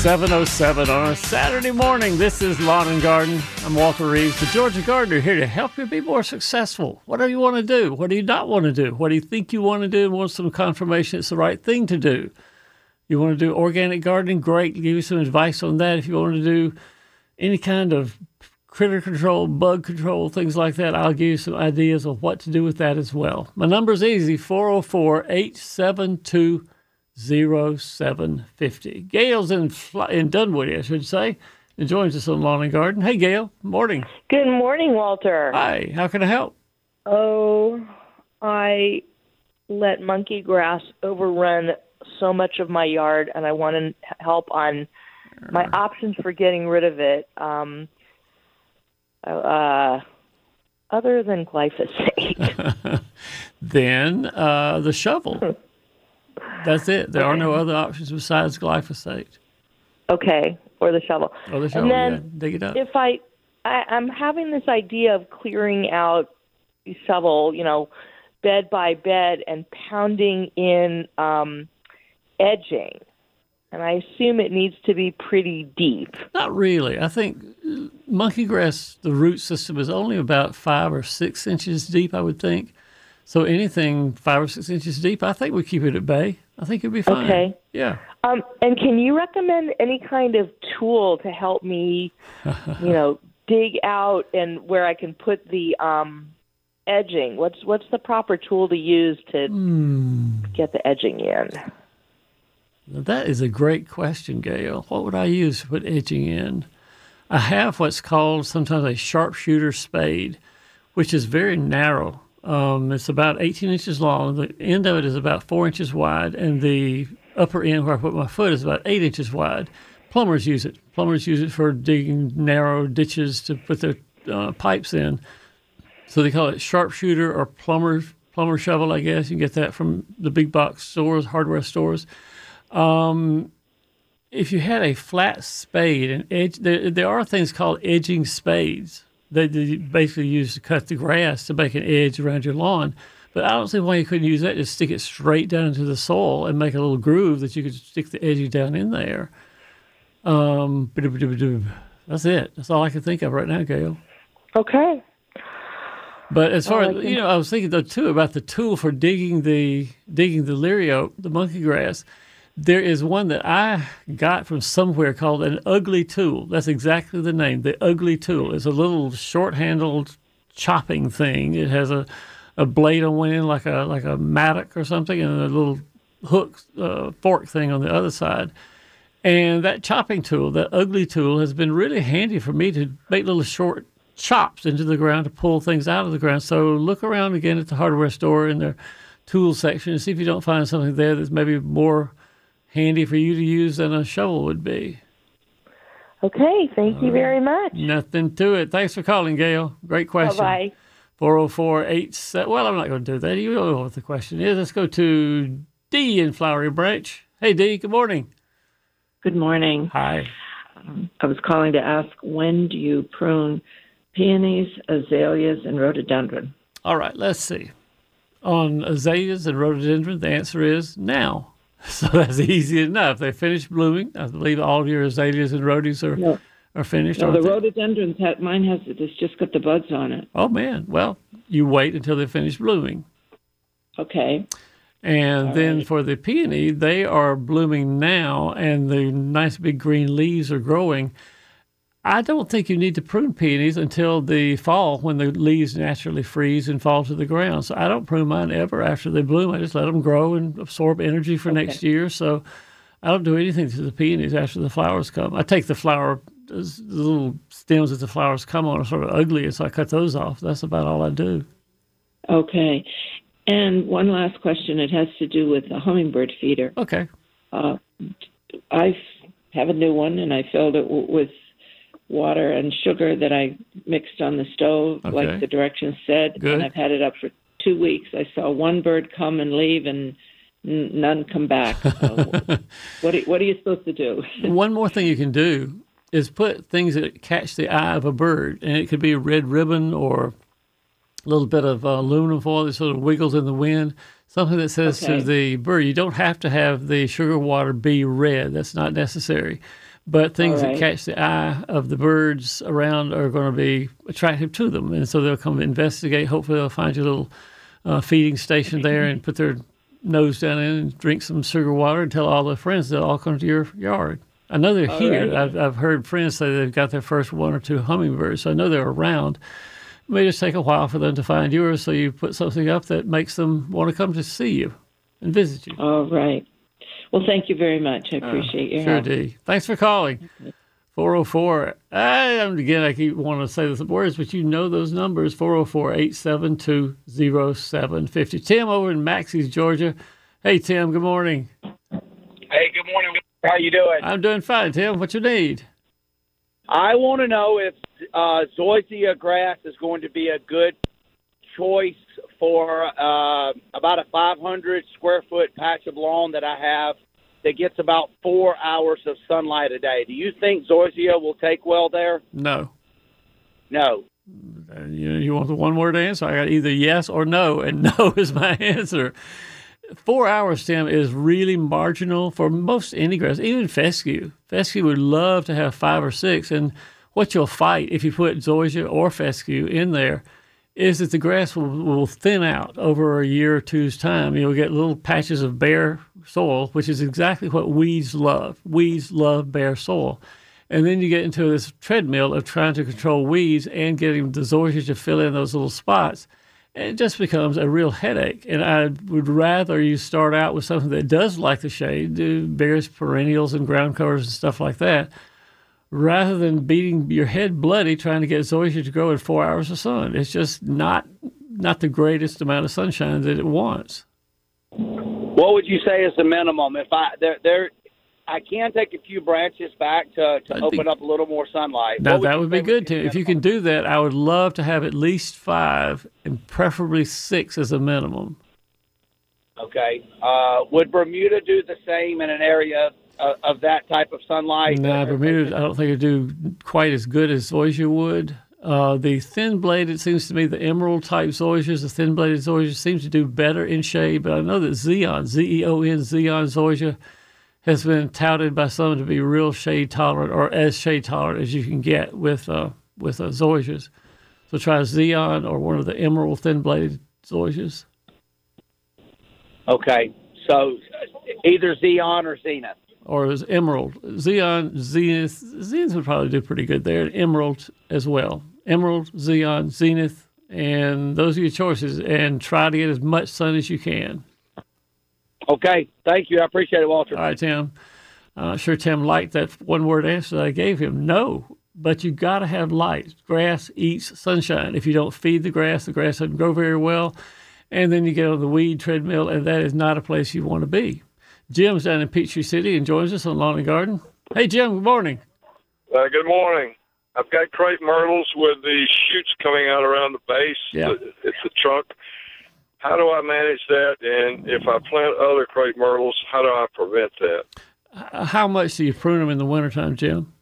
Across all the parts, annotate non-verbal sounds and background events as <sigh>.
707 on a Saturday morning. This is Lawn and Garden. I'm Walter Reeves, the Georgia Gardener, here to help you be more successful. What do you want to do? What do you not want to do? What do you think you want to do and want some confirmation it's the right thing to do? You want to do organic gardening? Great. Give you some advice on that. If you want to do any kind of critter control, bug control, things like that, I'll give you some ideas of what to do with that as well. My number is easy 404 872 0750. Gail's in in Dunwoody, I should say, and joins us on Lawn and Garden. Hey, Gail. Morning. Good morning, Walter. Hi. How can I help? Oh, I let monkey grass overrun so much of my yard, and I want to help on my options for getting rid of it. Um, uh, other than glyphosate. <laughs> then uh, the shovel. <laughs> That's it. There okay. are no other options besides glyphosate. Okay, or the shovel. Or the shovel. And then yeah. Dig it up. If I, I, I'm having this idea of clearing out the shovel, you know, bed by bed, and pounding in um, edging. And I assume it needs to be pretty deep. Not really. I think monkey grass, the root system is only about five or six inches deep, I would think. So anything five or six inches deep, I think we keep it at bay. I think it'd be fine. Okay. Yeah. Um, and can you recommend any kind of tool to help me, <laughs> you know, dig out and where I can put the um, edging? What's what's the proper tool to use to mm. get the edging in? That is a great question, Gail. What would I use to put edging in? I have what's called sometimes a sharpshooter spade, which is very narrow um, it's about 18 inches long. The end of it is about four inches wide, and the upper end where I put my foot is about eight inches wide. Plumbers use it. Plumbers use it for digging narrow ditches to put their uh, pipes in. So they call it sharpshooter or plumber plumber shovel. I guess you get that from the big box stores, hardware stores. Um, if you had a flat spade and edge, there, there are things called edging spades they, they basically use to cut the grass to make an edge around your lawn. But I don't see why you couldn't use that. Just stick it straight down into the soil and make a little groove that you could stick the edges down in there. Um, that's it. That's all I can think of right now, Gail. Okay. But as far as you know, I was thinking though too about the tool for digging the digging the lirio, the monkey grass. There is one that I got from somewhere called an ugly tool. That's exactly the name. The ugly tool. It's a little short-handled chopping thing. It has a, a blade on one end like a like a mattock or something, and a little hook uh, fork thing on the other side. And that chopping tool, that ugly tool, has been really handy for me to make little short chops into the ground to pull things out of the ground. So look around again at the hardware store in their tool section and see if you don't find something there that's maybe more handy for you to use than a shovel would be. Okay, thank you very much. Nothing to it. Thanks for calling, Gail. Great question. Bye 404 Well, I'm not going to do that. You know what the question is. Let's go to D in Flowery Branch. Hey, D, good morning. Good morning. Hi. Um, I was calling to ask when do you prune peonies, azaleas, and rhododendron? All right, let's see. On azaleas and rhododendron, the answer is now. <laughs> So that's easy enough. They finish blooming. I believe all of your azaleas and rhodies are no. are finished. No, the rhododendrons, have, mine has it's just got the buds on it. Oh man! Well, you wait until they finish blooming. Okay. And all then right. for the peony, they are blooming now, and the nice big green leaves are growing. I don't think you need to prune peonies until the fall when the leaves naturally freeze and fall to the ground. So I don't prune mine ever after they bloom. I just let them grow and absorb energy for okay. next year. So I don't do anything to the peonies after the flowers come. I take the flower, the little stems that the flowers come on are sort of ugly, and so I cut those off. That's about all I do. Okay. And one last question. It has to do with the hummingbird feeder. Okay. Uh, I have a new one, and I filled it with water and sugar that I mixed on the stove, Okay. like the directions said, Good. and I've had it up for two weeks. I saw one bird come and leave, and n- none come back. So <laughs> what are, what are you supposed to do? <laughs> One more thing you can do is put things that catch the eye of a bird, and it could be a red ribbon or a little bit of uh, aluminum foil that sort of wiggles in the wind. Something that says Okay. to the bird, you don't have to have the sugar water be red. That's not necessary. But things All that catch the eye of the birds around are going to be attractive to them, and so they'll come investigate. Hopefully, they'll find your little uh, feeding station there and put their nose down in and drink some sugar water and tell all their friends they'll all come to your yard. I know they're here. right. I've, I've heard friends say they've got their first one or two hummingbirds, so I know they're around. It may just take a while for them to find yours, so you put something up that makes them want to come to see you and visit you. All right. Well, thank you very much. I appreciate your Sure, help. D. Thanks for calling. 404. I, I'm- again, I keep wanting to say those words, but you know those numbers 404 872 0750. Tim over in Maxeys, Georgia. Hey, Tim, good morning. Hey, good morning. How you doing? I'm doing fine, Tim. What you need? I want to know if uh, zoysia grass is going to be a good choice for uh, about a 500 square foot patch of lawn that I have that gets about four hours of sunlight a day. Do you think zoysia will take well there? No. No. You, you want the one word answer? I got either yes or no, and <laughs> no is my answer. Four hours, Tim, is really marginal for most any grass, even fescue. Fescue would love to have five or six, and what you'll fight if you put zoysia or fescue in there is that the grass will, will thin out over a year or two's time. You'll get little patches of bare soil, which is exactly what weeds love. Weeds love bare soil. And then you get into this treadmill of trying to control weeds and getting the zoysia to fill in those little spots. And it just becomes a real headache. And I would rather you start out with something that does like the shade, do various perennials and ground covers and stuff like that, rather than beating your head bloody trying to get zoysia to grow in four hours of sun. It's just not not the greatest amount of sunshine that it wants. What would you say is the minimum? If I there there, I can take a few branches back to, to That'd open be- up a little more sunlight. Now What that would be good, the Tim. If you can do that, I would love to have at least five and preferably six as a minimum. Okay. Uh, would Bermuda do the same in an area of, of that type of sunlight? Nah, Bermuda, I don't think it'd do quite as good as zoysia would. Uh, the thin bladed, it seems to me, the emerald type zoysias, the thin bladed zoysia seems to do better in shade. But I know that Zeon, Z E O N, Zeon zoysia, has been touted by some to be real shade tolerant or as shade tolerant as you can get with uh, with uh, zoysias. So try Zeon or one of the emerald thin bladed zoysias. Okay. So uh, either Zeon or Zenith. Or as Emerald. Zeon, Zenith, Zenith would probably do pretty good there. Emerald as well. Emerald, Zeon, Zenith, and those are your choices. And try to get as much sun as you can. Okay. Thank you. I appreciate it, Walter. All right, Tim. I'm sure Tim liked that one word answer that I gave him. No, but you got to have light. Grass eats sunshine. If you don't feed the grass, the grass doesn't grow very well. And then you get on the weed treadmill, and that is not a place you want to be. Jim's down in Peachtree City and joins us on Lawn and Garden. Hey, Jim, good morning. Uh, good morning. I've got crepe myrtles with the shoots coming out around the base. Yeah. It's the trunk. How do I manage that? And if I plant other crepe myrtles, how do I prevent that? Uh, How much do you prune them in the wintertime, Jim?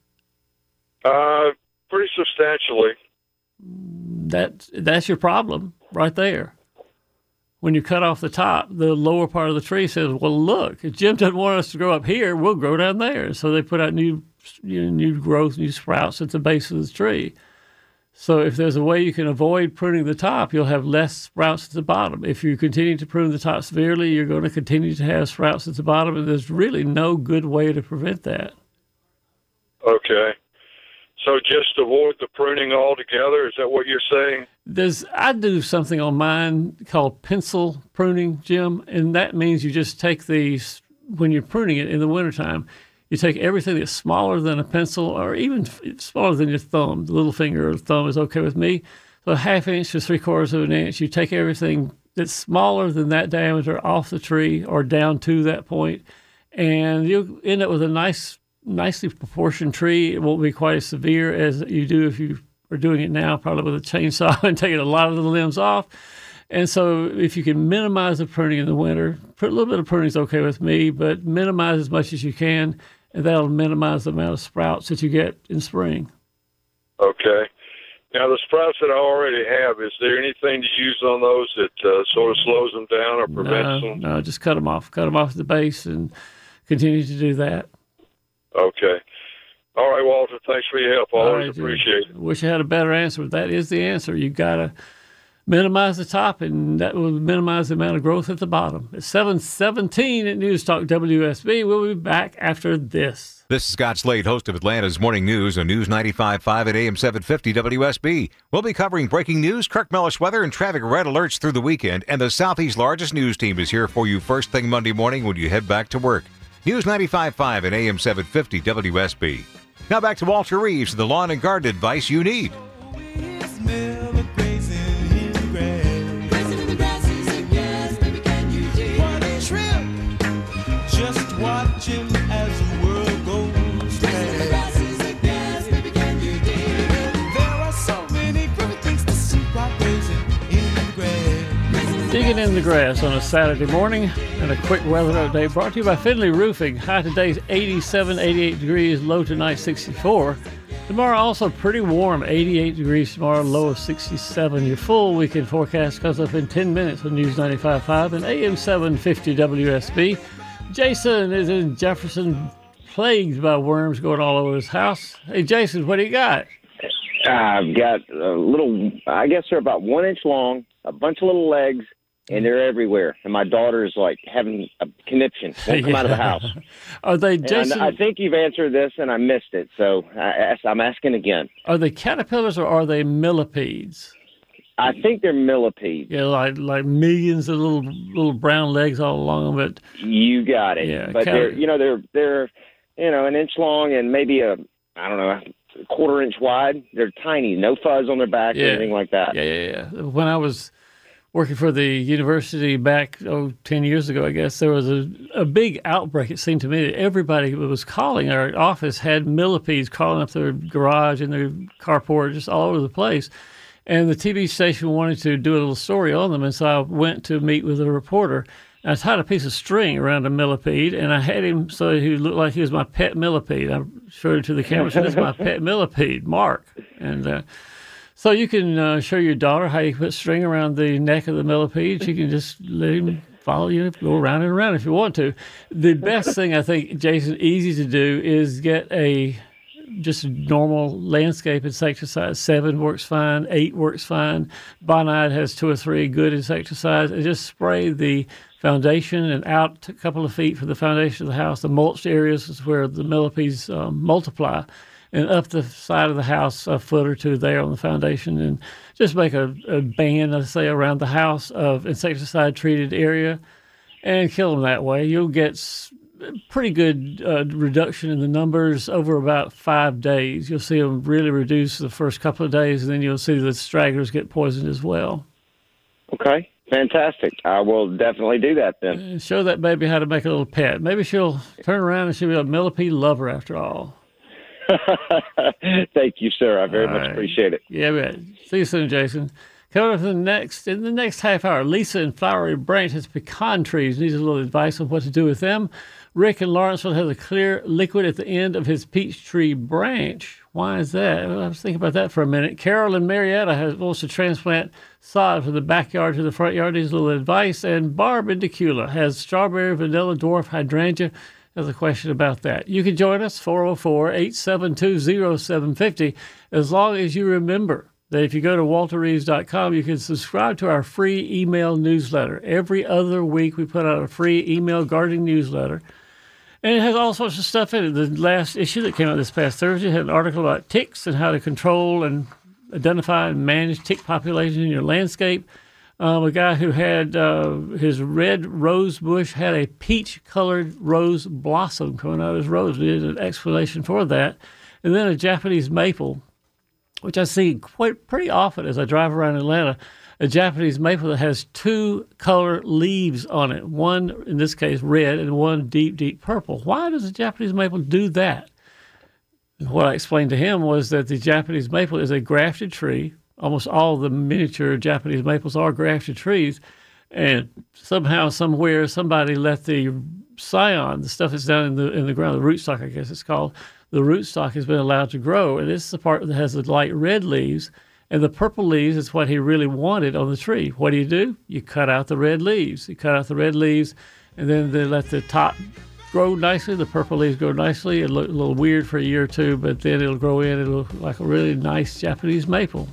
Uh, pretty substantially. That that's your problem right there. When you cut off the top, the lower part of the tree says, "Well, look, if Jim doesn't want us to grow up here, we'll grow down there." So they put out new, you know, new growth, new sprouts at the base of the tree. So if there's a way you can avoid pruning the top, you'll have less sprouts at the bottom. If you continue to prune the top severely, you're going to continue to have sprouts at the bottom, and there's really no good way to prevent that. Okay. So just avoid the pruning altogether. Is that what you're saying? There's I do something on mine called pencil pruning, Jim, and that means you just take these when you're pruning it in the wintertime, you take everything that's smaller than a pencil or even smaller than your thumb. The little finger or thumb is okay with me. So a half inch to three quarters of an inch, you take everything that's smaller than that diameter off the tree or down to that point, and you'll end up with a nice nicely proportioned tree. It won't be quite as severe as you do if you are doing it now, probably with a chainsaw <laughs> and taking a lot of the limbs off. And so, if you can minimize the pruning in the winter, a little bit of pruning is okay with me, but minimize as much as you can, and that'll minimize the amount of sprouts that you get in spring. Okay. Now, the sprouts that I already have, is there anything to use on those that uh, sort of slows them down or prevents no, them? No, just cut them off. Cut them off at the base and continue to do that. Okay. All right, Walter. Thanks for your help. Always right, appreciate it. Wish I had a better answer, but that is the answer. You got to minimize the top, and that will minimize the amount of growth at the bottom. It's 717 at News Talk WSB. We'll be back after this. This is Scott Slade, host of Atlanta's Morning News on News 95.5 at AM 750 WSB. We'll be covering breaking news, Kirk Mellish weather, and traffic red alerts through the weekend. And the Southeast's largest news team is here for you first thing Monday morning when you head back to work. News 95.5 at AM 750 WSB. Now back to Walter Reeves, the lawn and garden advice you need. Digging in the grass on a Saturday morning and a quick weather update brought to you by Finley Roofing. High today is 87, 88 degrees, low tonight 64. Tomorrow also pretty warm, 88 degrees tomorrow, low of 67. Your full weekend forecast comes up in 10 minutes on News 95.5 and AM 750 WSB. Jason is in Jefferson, plagued by worms going all over his house. Hey, Jason, what do you got? I've got a little, I guess they're about one inch long, a bunch of little legs, and they're everywhere. And my daughter is like having a conniption, won't come out of the <laughs> house. Are they Jason? I think you've answered this, and I missed it, so I, I'm asking again. Are they caterpillars or are they millipedes? I think they're millipedes. Yeah, like like millions of little little brown legs all along them. But You got it. Yeah, but they're, you know, they're they're, you know, an inch long and maybe a, I don't know, a quarter inch wide. They're tiny, no fuzz on their back Yeah. or anything like that. yeah, yeah, yeah. When I was working for the university back oh 10 years ago, I guess there was a, a big outbreak. It seemed to me that everybody who was calling our office had millipedes crawling up their garage and their carport, just all over the place. And the TV station wanted to do a little story on them, and so I went to meet with a reporter. I tied a piece of string around a millipede, and I had him so he looked like he was my pet millipede. I showed it to the camera. Said, "This is my pet millipede, Mark." And uh, so you can uh, show your daughter how you put string around the neck of the millipede. She can just let him follow you, go around and around if you want to. The best thing I think, Jason, easy to do is get a just normal landscape insecticide. Sevin works fine. Eight works fine. Bonide has two or three good insecticides. And just spray the foundation and out a couple of feet from the foundation of the house. The mulched areas is where the millipedes um, multiply. And up the side of the house, a foot or two there on the foundation, and just make a, a band, let's say, around the house of insecticide treated area and kill them that way. You'll get pretty good uh, reduction in the numbers over about five days. You'll see them really reduce the first couple of days, and then you'll see the stragglers get poisoned as well. Okay, fantastic. I will definitely do that then. And show that baby how to make a little pet. Maybe she'll turn around and she'll be a millipede lover after all. <laughs> Thank you, sir. I very All much right. appreciate it. Yeah, bet. See you soon, Jason. Coming up in the next in the next half hour, Lisa in Flowery Branch has pecan trees. Needs a little advice on what to do with them. Rick in Lawrenceville has a clear liquid at the end of his peach tree branch. Why is that? Well, I was thinking about that for a minute. Carol in Marietta has wants to transplant sod from the backyard to the front yard. Needs a little advice. And Barb in Dacula has strawberry vanilla dwarf hydrangea. Has a question about that. You can join us 404 872 0750 as long as you remember that if you go to walterreeves.com, you can subscribe to our free email newsletter. Every other week, we put out a free email gardening newsletter. And it has all sorts of stuff in it. The last issue that came out this past Thursday had an article about ticks and how to control and identify and manage tick populations in your landscape. Um, a guy who had uh, his red rose bush had a peach colored rose blossom coming out of his rose. We did an explanation for that. And then a Japanese maple which I see quite pretty often as I drive around Atlanta, a Japanese maple that has two color leaves on it. One, in this case, red, and one deep, deep purple. Why does a Japanese maple do that? what I explained to him was that the Japanese maple is a grafted tree. Almost all the miniature Japanese maples are grafted trees. And somehow, somewhere, somebody let the scion, the stuff that's down in the in the ground, the rootstock, I guess it's called, the rootstock has been allowed to grow. And this is the part that has the light red leaves. And the purple leaves is what he really wanted on the tree. What do you do? You cut out the red leaves. You cut out the red leaves, and then they let the top grow nicely. The purple leaves grow nicely. It'll look a little weird for a year or two, but then it'll grow in. It'll look like a really nice Japanese maple.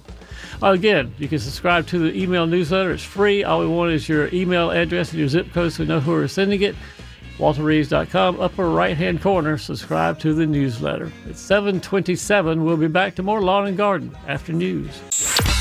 Again, you can subscribe to the email newsletter. It's free. All we want is your email address and your zip code so we know who we're sending it. WalterReeves.com, upper right hand corner. Subscribe to the newsletter. It's 727. We'll be back to more Lawn and Garden after news.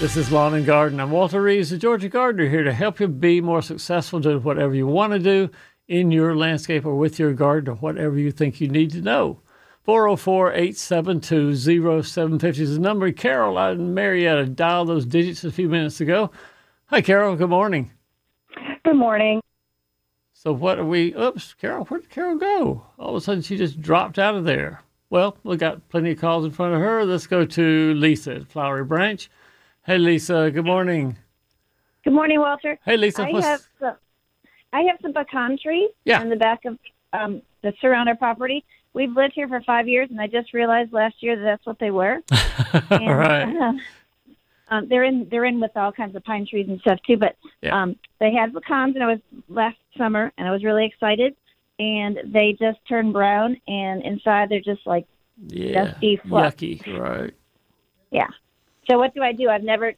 This is Lawn and Garden. I'm Walter Reeves, the Georgia Gardener, here to help you be more successful doing whatever you want to do in your landscape or with your garden or whatever you think you need to know. 404 872 0750 is the number. Carol out in Marietta dialed those digits a few minutes ago. Hi, Carol. Good morning. Good morning. So, what are we? Oops, Carol, where did Carol go? All of a sudden, she just dropped out of there. Well, we got plenty of calls in front of her. Let's go to Lisa at Flowery Branch. Hey, Lisa. Good morning. Good morning, Walter. Hey, Lisa. I what's- have some, I have some pecan trees Yeah. in the back of um, that surround our property. We've lived here for five years, and I just realized last year that that's what they were. <laughs> And, right. um, they're in they're in with all kinds of pine trees and stuff too. But Yeah. um, they had pecans, and I was last summer, and I was really excited. And they just turned brown, and inside they're just like Yeah. dusty fluff. Yucky. Right. Yeah. So what do I do? I've never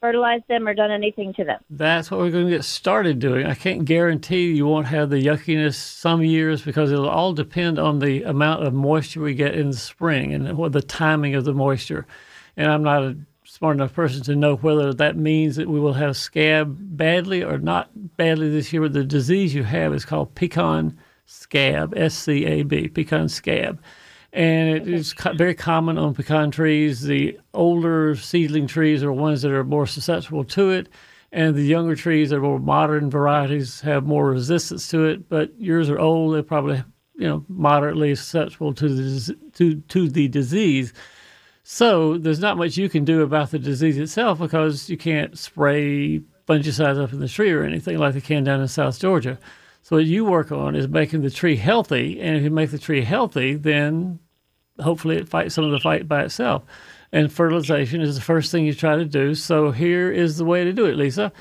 fertilized them or done anything to them. That's what we're going to get started doing. I can't guarantee you won't have the yuckiness some years because it'll all depend on the amount of moisture we get in the spring and what the timing of the moisture. And I'm not a smart enough person to know whether that means that we will have scab badly or not badly this year. But the disease you have is called pecan scab, S C A B, pecan scab. And it is co- very common on pecan trees. The older seedling trees are ones that are more susceptible to it, and the younger trees that are more modern varieties have more resistance to it. But yours are old; they're probably you know moderately susceptible to the to to the disease. So there's not much you can do about the disease itself because you can't spray fungicides up in the tree or anything like they can down in South Georgia. So what you work on is making the tree healthy, and if you make the tree healthy, then hopefully it fights some of the fight by itself. And fertilization is the first thing you try to do. So here is the way to do it, Lisa.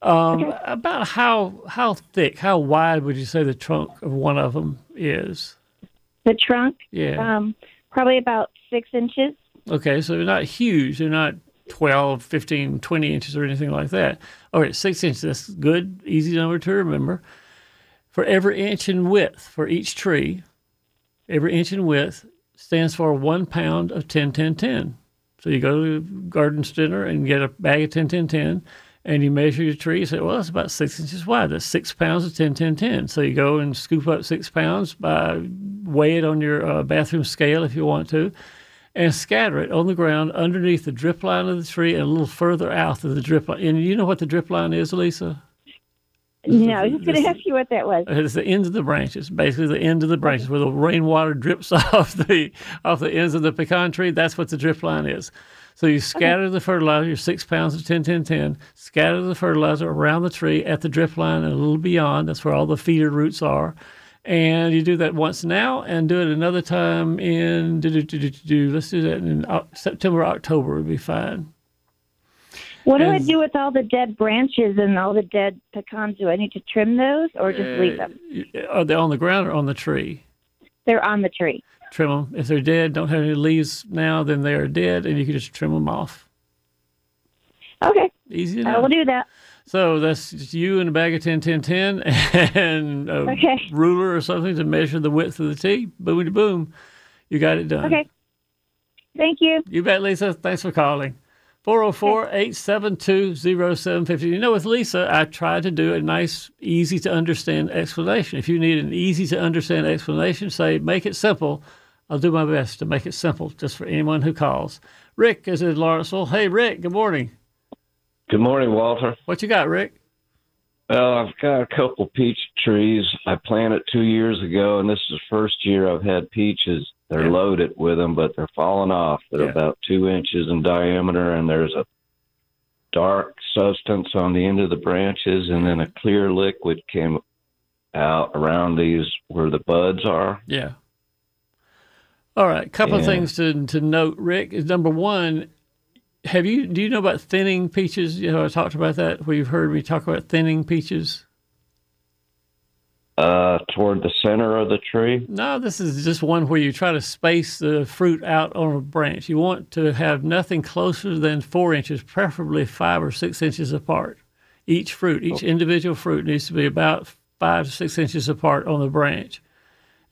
Um, About how how thick, how wide would you say the trunk of one of them is? The trunk, Yeah. um, probably about six inches. Okay, so they're not huge. They're not 12, 15, 20 inches or anything like that. All right, six inches. That's good, easy number to remember. For every inch in width for each tree, every inch in width stands for one pound of 10 10 10. So you go to the Garden Center and get a bag of 10 10 10 and you measure your tree. You say, well, it's about six inches wide. That's six pounds of 10 10 10. So you go and scoop up six pounds, by, weigh it on your uh, bathroom scale if you want to and scatter it on the ground underneath the drip line of the tree and a little further out of the drip line. And you know what the drip line is, Lisa? No, I was just going to ask you what that was. It's the ends of the branches, basically the end of the branches where the rainwater drips <laughs> off the off the ends of the pecan tree. That's what the drip line is. So you scatter the fertilizer, your six pounds of 10, 10, 10, scatter the fertilizer around the tree at the drip line and a little beyond. That's where all the feeder roots are. And you do that once now and do it another time in, do, do, do, do, do, let's do that in September, October would be fine. What do I do with all the dead branches and all the dead pecans? Do I need to trim those or just leave them? Uh, Are they on the ground or on the tree? They're on the tree. Trim them. If they're dead, don't have any leaves now, then they are dead, and you can just trim them off. Okay, Easy enough. I will do that. So that's just you and a bag of 10, 10, 10 <laughs> and a Okay. ruler or something to measure the width of the T. Boom, boom. You got it done. Okay. Thank you. You bet, Lisa. Thanks for calling. 404 872 0750. You know, with Lisa, I try to do a nice, easy to understand explanation. If you need an easy to understand explanation, say, make it simple. I'll do my best to make it simple just for anyone who calls. Rick is in Lawrenceville. Hey, Rick, good morning. Good morning, Walter. What you got, Rick? Well, I've got a couple peach trees. I planted two years ago, and this is the first year I've had peaches. They're Yeah. loaded with them, but they're falling off. They're Yeah. about two inches in diameter, and there's a dark substance on the end of the branches, and then a clear liquid came out around these where the buds are. Yeah. All right. A couple of things to, to note, Rick, is number one, have you do you know about thinning peaches? You know, I talked about that where you've heard me talk about thinning peaches. Uh, toward the center of the tree. No, this is just one where you try to space the fruit out on a branch. You want to have nothing closer than four inches, preferably five or six inches apart. Each fruit, each individual fruit needs to be about five to six inches apart on the branch.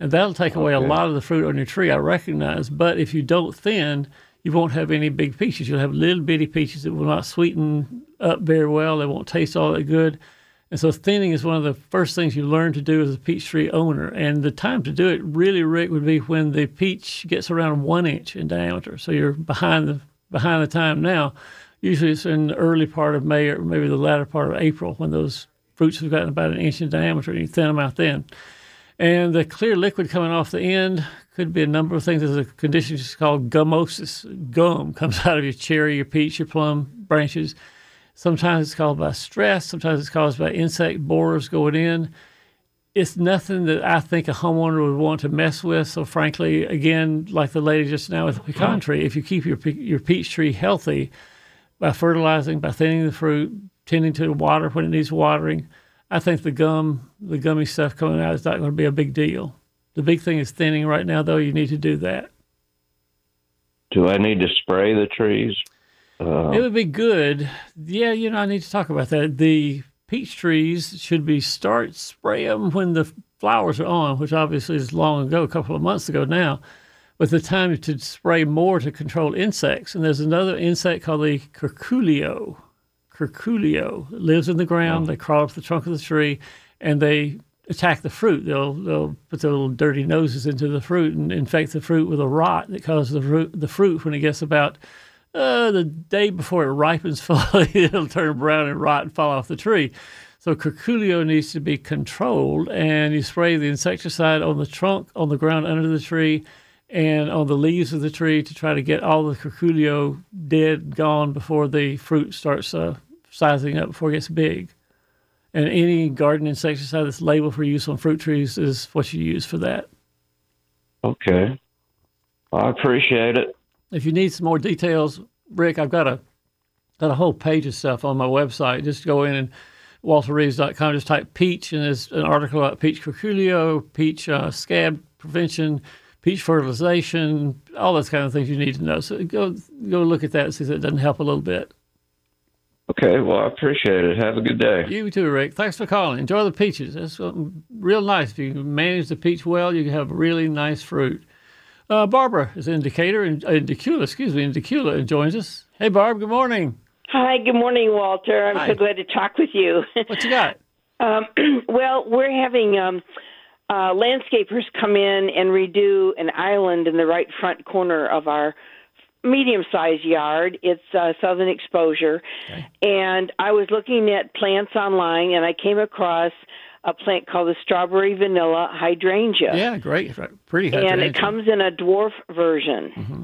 And that'll take away a lot of the fruit on your tree, I recognize. But if you don't thin, you won't have any big peaches. You'll have little bitty peaches that will not sweeten up very well. They won't taste all that good. And so thinning is one of the first things you learn to do as a peach tree owner. And the time to do it really, Rick, would be when the peach gets around one inch in diameter. So you're behind the behind the time now. Usually it's in the early part of May or maybe the latter part of April when those fruits have gotten about an inch in diameter and you thin them out then. And the clear liquid coming off the end could be a number of things. There's a condition just called gummosis. Gum comes <laughs> out of your cherry, your peach, your plum branches. Sometimes it's caused by stress. Sometimes it's caused by insect borers going in. It's nothing that I think a homeowner would want to mess with. So, frankly, again, like the lady just now with the mm-hmm. pecan tree, if you keep your pe- your peach tree healthy by fertilizing, by thinning the fruit, tending to the water when it needs watering, I think the gum, the gummy stuff coming out is not going to be a big deal. The big thing is thinning right now, though. You need to do that. Do I need to spray the trees? Uh, It would be good. Yeah, you know, I need to talk about that. The peach trees should be start spray them when the flowers are on, which obviously is long ago, a couple of months ago now. But the time to spray more to control insects. And there's another insect called the curculio. Curculio it lives in the ground. They crawl up the trunk of the tree, and they attack the fruit. They'll they'll put their little dirty noses into the fruit and infect the fruit with a rot that causes the fruit, the fruit when it gets about uh, the day before it ripens <laughs> fully, it'll turn brown and rot and fall off the tree. So curculio needs to be controlled, and you spray the insecticide on the trunk, on the ground under the tree, and on the leaves of the tree to try to get all the curculio dead, gone before the fruit starts uh, sizing up, before it gets big. And any garden insecticide that's labeled for use on fruit trees is what you use for that. okay. I appreciate it. If you need some more details, Rick, I've got a got a whole page of stuff on my website. Just go in and walterreeves.com, just type peach, and there's an article about peach curculio, peach uh, scab prevention, peach fertilization, all those kind of things you need to know. So go go look at that and see if it doesn't help a little bit. Okay, well, I appreciate it. Have a good day. You too, Rick. Thanks for calling. Enjoy the peaches. That's uh, real nice. If you manage the peach well, you can have really nice fruit. Uh, Barbara is in Decatur, in, in Dacula, excuse me, in Dacula, and joins us. Hey, Barb. Good morning. Hi, good morning, Walter. I'm Hi. so glad to talk with you. What you got? <laughs> um, <clears throat> well, we're having um, uh, landscapers come in and redo an island in the right front corner of our medium-sized yard. It's uh, southern exposure, and I was looking at plants online, and I came across a plant called the strawberry vanilla hydrangea. Yeah, great. Pretty Hydrangea. and it comes in a dwarf version. Mm-hmm.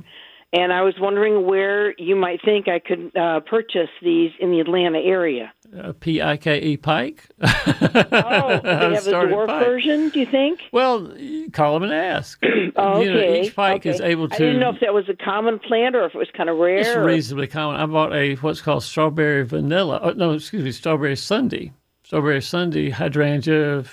And I was wondering where you might think I could uh, purchase these in the Atlanta area. uh, P I K E Pike. Oh, <laughs> they have a dwarf Pike. version, do you think? Well, call them and ask. Oh, <clears throat> You know, okay. each pike okay. is able to. I didn't know if that was a common plant or if it was kind of rare. It's or- reasonably common. I bought a what's called strawberry vanilla. Oh, no, excuse me, strawberry Sundae. Strawberry Sundae hydrangea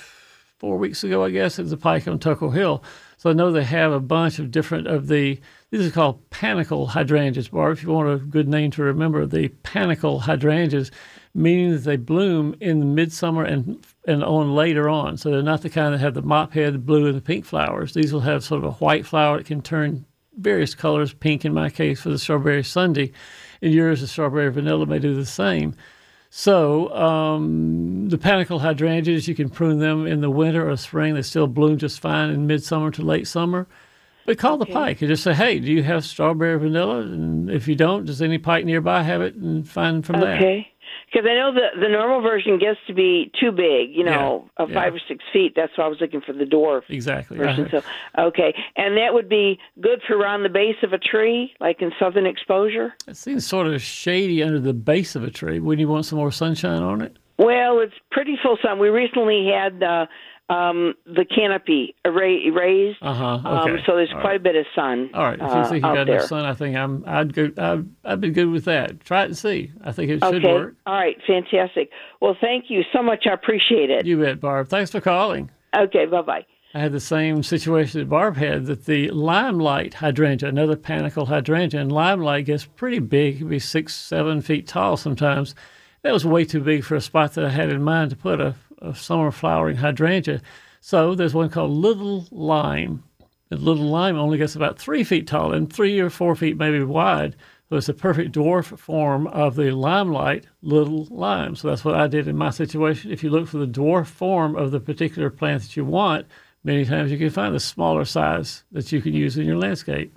four weeks ago, I guess, at the Pike on Toco Hill. So I know they have a bunch of different of the. These are called panicle hydrangeas, Barb. If you want a good name to remember, the panicle hydrangeas, meaning that they bloom in midsummer and and on later on. So they're not the kind that have the mop head, the blue, and the pink flowers. These will have sort of a white flower that can turn various colors, pink in my case for the strawberry sundae, and yours, the strawberry vanilla, may do the same. So um, the panicle hydrangeas, you can prune them in the winter or spring. They still bloom just fine in midsummer to late summer. But call the pike and just say, hey, do you have strawberry vanilla? And if you don't, does any pike nearby have it? And find from there. Okay. Because I know the the normal version gets to be too big, you know, Yeah, of five or six feet. That's why I was looking for the dwarf Exactly. version. right. So, okay, and that would be good for around the base of a tree, like in southern exposure. It seems sort of shady under the base of a tree. Wouldn't you want some more sunshine on it? Well, it's pretty full sun. We recently had uh, um, the canopy array, raised, Uh huh. um, so there's All quite right. a bit of sun. All right. If you think you got enough sun, I think I'm. I'd go. I'd, I'd be good with that. Try it and see. I think it should okay. work. All right. Fantastic. Well, thank you so much. I appreciate it. You bet, Barb. Thanks for calling. Okay. Bye bye. I had the same situation that Barb had that the limelight hydrangea, another panicle hydrangea, and limelight gets pretty big. It can be six, seven feet tall sometimes. That was way too big for a spot that I had in mind to put a, a summer flowering hydrangea. So there's one called Little Lime. The Little Lime only gets about three feet tall and three or four feet maybe wide. So it's a perfect dwarf form of the limelight little lime. So that's what I did in my situation. If you look for the dwarf form of the particular plant that you want, many times you can find the smaller size that you can use in your landscape.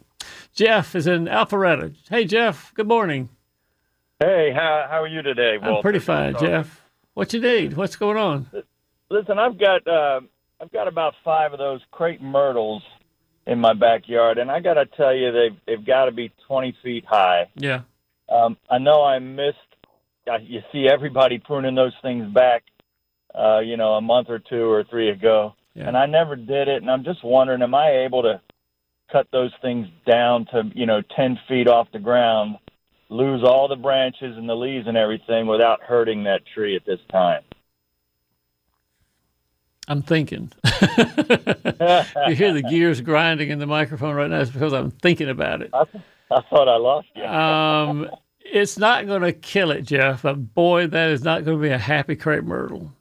Jeff is in Alpharetta. Hey, Jeff, good morning. Hey, how how are you today, Walter? I'm pretty fine, Jeff. What you need? What's going on? Listen, I've got uh, I've got about five of those crepe myrtles in my backyard, and I got to tell you, they've they've got to be twenty feet high. Yeah. Um, I know I missed. Uh, you see everybody pruning those things back, uh, you know, a month or two or three ago, Yeah. and I never did it. And I'm just wondering, am I able to cut those things down to you know ten feet off the ground, lose all the branches and the leaves and everything without hurting that tree at this time? I'm thinking. <laughs> you hear the gears grinding in the microphone right now. It's because I'm thinking about it. I, I thought I lost you. Um, it's not going to kill it, Jeff. But boy, that is not going to be a happy crepe myrtle.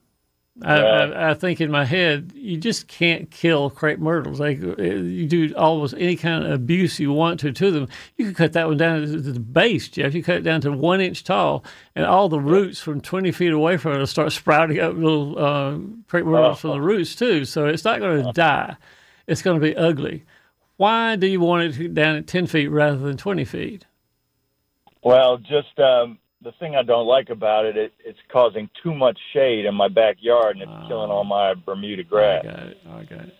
I. I, I think in my head, you just can't kill crepe myrtles. Like uh, you do almost any kind of abuse you want to to them. You can cut that one down to the base, Jeff. You cut it down to one inch tall, and all the roots from twenty feet away from it will start sprouting up little uh, crepe myrtles from the roots too. So it's not going to die. It's going to be ugly. Why do you want it down at ten feet rather than twenty feet? Well, just um, the thing I don't like about it, it, it's causing too much shade in my backyard, and it's oh. killing all my Bermuda grass. I got it. I got it.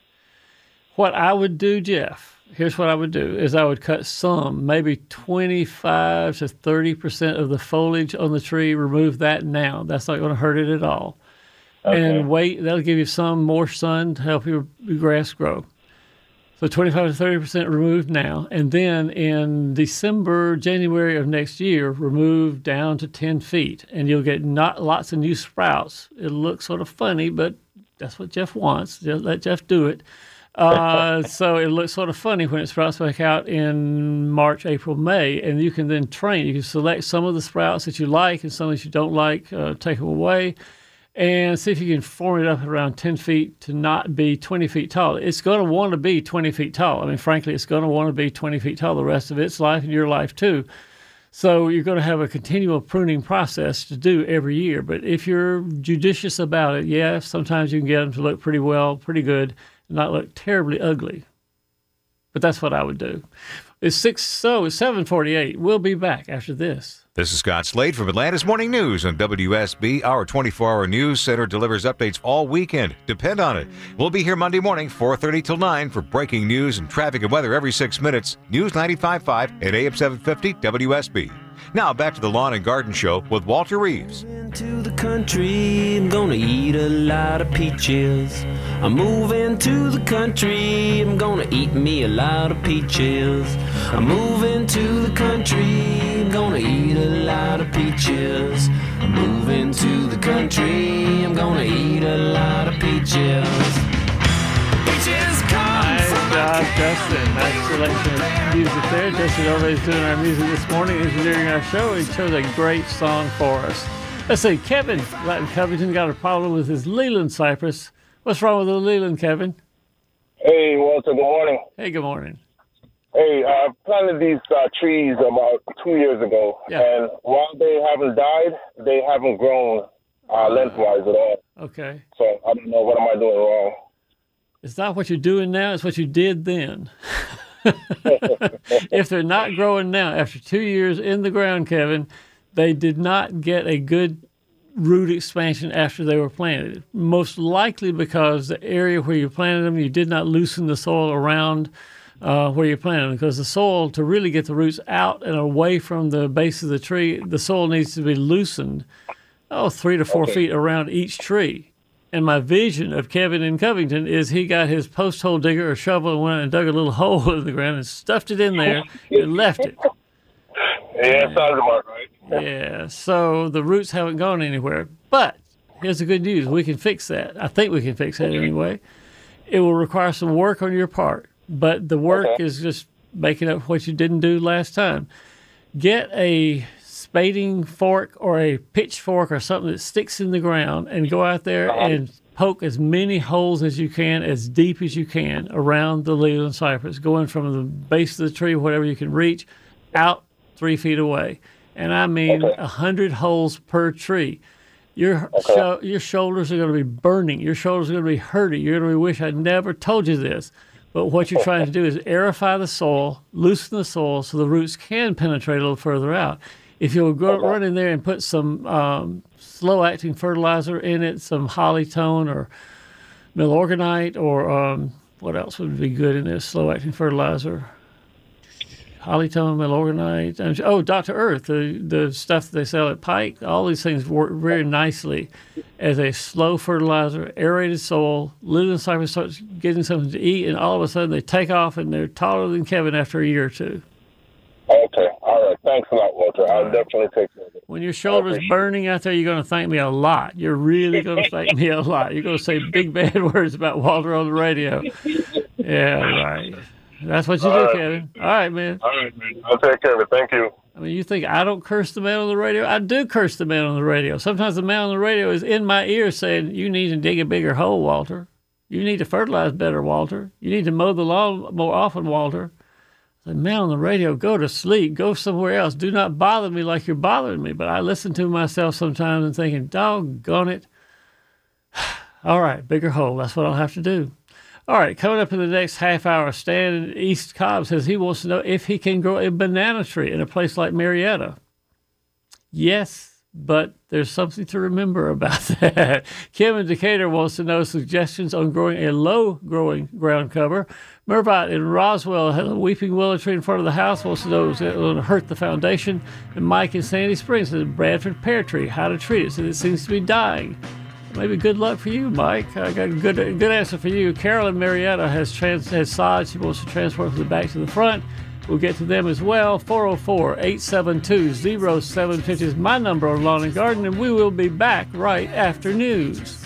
What I would do, Jeff, here's what I would do: is I would cut some, maybe 25 to 30 percent of the foliage on the tree. Remove that now. That's not going to hurt it at all. Okay. And wait, that'll give you some more sun to help your grass grow. So 25 to 30 percent removed now, and then in December, January of next year, remove down to 10 feet, and you'll get not lots of new sprouts. It looks sort of funny, but that's what Jeff wants. Just let Jeff do it. Uh, <laughs> so it looks sort of funny when it sprouts back out in March, April, May, and you can then train. You can select some of the sprouts that you like and some that you don't like, uh, take them away, and see if you can form it up around 10 feet to not be 20 feet tall. It's going to want to be 20 feet tall. I mean, frankly, it's going to want to be 20 feet tall the rest of its life and your life too. So you're going to have a continual pruning process to do every year. But if you're judicious about it, yeah, sometimes you can get them to look pretty well, pretty good, and not look terribly ugly. But that's what I would do. It's six, so it's seven forty-eight. We'll be back after this. This is Scott Slade from Atlanta's Morning News on WSB. Our 24-hour news center delivers updates all weekend. Depend on it. We'll be here Monday morning, 4.30 till 9 for breaking news and traffic and weather every six minutes. News 95.5 at AM 750 WSB. Now back to the Lawn and Garden Show with Walter Reeves. to the country. I'm gonna eat a lot of peaches. I'm moving to the country. I'm gonna eat me a lot of peaches. I'm moving to the country. I'm gonna eat a lot of peaches. I'm moving to the country. I'm gonna eat a lot of peaches. Peaches come Nice job, Justin. Nice selection of music there. Justin always doing our music this morning, engineering our show. He chose a great song for us. Let's see, Kevin, Latin Covington, got a problem with his Leyland cypress. What's wrong with the Leyland, Kevin? Hey, Walter, good morning. Hey, good morning. Hey, I planted these uh, trees about two years ago, and while they haven't died, they haven't grown uh, lengthwise at all. Okay. So I don't know what am I doing wrong. It's not what you're doing now, it's what you did then. <laughs> if they're not growing now, after two years in the ground, Kevin, they did not get a good root expansion after they were planted. Most likely because the area where you planted them, you did not loosen the soil around uh, where you planted them. Because the soil, to really get the roots out and away from the base of the tree, the soil needs to be loosened, oh, three to four Okay. feet around each tree. And my vision of Kevin in Covington is he got his post hole digger or shovel and went and dug a little <laughs> hole in the ground and stuffed it in there <laughs> and left it. Yeah, sounds about right. Yeah, so the roots haven't gone anywhere. But here's the good news we can fix that. I think we can fix that anyway. It will require some work on your part, but the work Okay. is just making up what you didn't do last time. Get a spading fork or a pitchfork or something that sticks in the ground and go out there uh-huh. and poke as many holes as you can, as deep as you can around the Leyland cypress, going from the base of the tree, whatever you can reach, out three feet away. And I mean a hundred holes per tree. Your sho- your shoulders are going to be burning. Your shoulders are going to be hurting. You're going to wish I'd never told you this. But what you're trying to do is aerify the soil, loosen the soil so the roots can penetrate a little further out. If you'll go run in there and put some um, slow acting fertilizer in it, some hollytone or milorganite or um, what else would be good in this slow acting fertilizer? Hollytone, milorganite. and- Oh, Dr. Earth, the, the stuff they sell at Pike, all these things work very nicely as a slow fertilizer, aerated soil. Leyland cypress starts getting something to eat, and all of a sudden they take off and they're taller than Kevin after a year or two. Okay, all right. Thanks a lot, Walter. I'll definitely take care of it. When your shoulder's burning out there, you're going to thank me a lot. You're really going <laughs> to thank me a lot. You're going to say big bad <laughs> words about Walter on the radio. Yeah, right. That's what you All do, right. Kevin. All right, man. All right, man. I'll take care of it. Thank you. I mean, you think I don't curse the man on the radio? I do curse the man on the radio. Sometimes the man on the radio is in my ear saying, You need to dig a bigger hole, Walter. You need to fertilize better, Walter. You need to mow the lawn more often, Walter. The man on the radio, go to sleep. Go somewhere else. Do not bother me like you're bothering me. But I listen to myself sometimes and thinking, doggone it. <sighs> All right, bigger hole. That's what I'll have to do. All right, coming up in the next half hour, Stan in East Cobb says he wants to know if he can grow a banana tree in a place like Marietta. Yes, but there's something to remember about <laughs> that. Kim in Decatur wants to know suggestions on growing a low growing ground cover. Mervot in Roswell has a weeping willow tree in front of the house, wants to know if it's going to hurt the foundation. And Mike in Sandy Springs has a Bradford pear tree, how to treat it, says it seems to be dying. Maybe good luck for you, Mike. I got a good good answer for you. Carolyn Marietta has trans has sod. She wants to transfer from the back to the front. We'll get to them as well. 404 872 0750 is my number on Lawn and Garden, and we will be back right after news.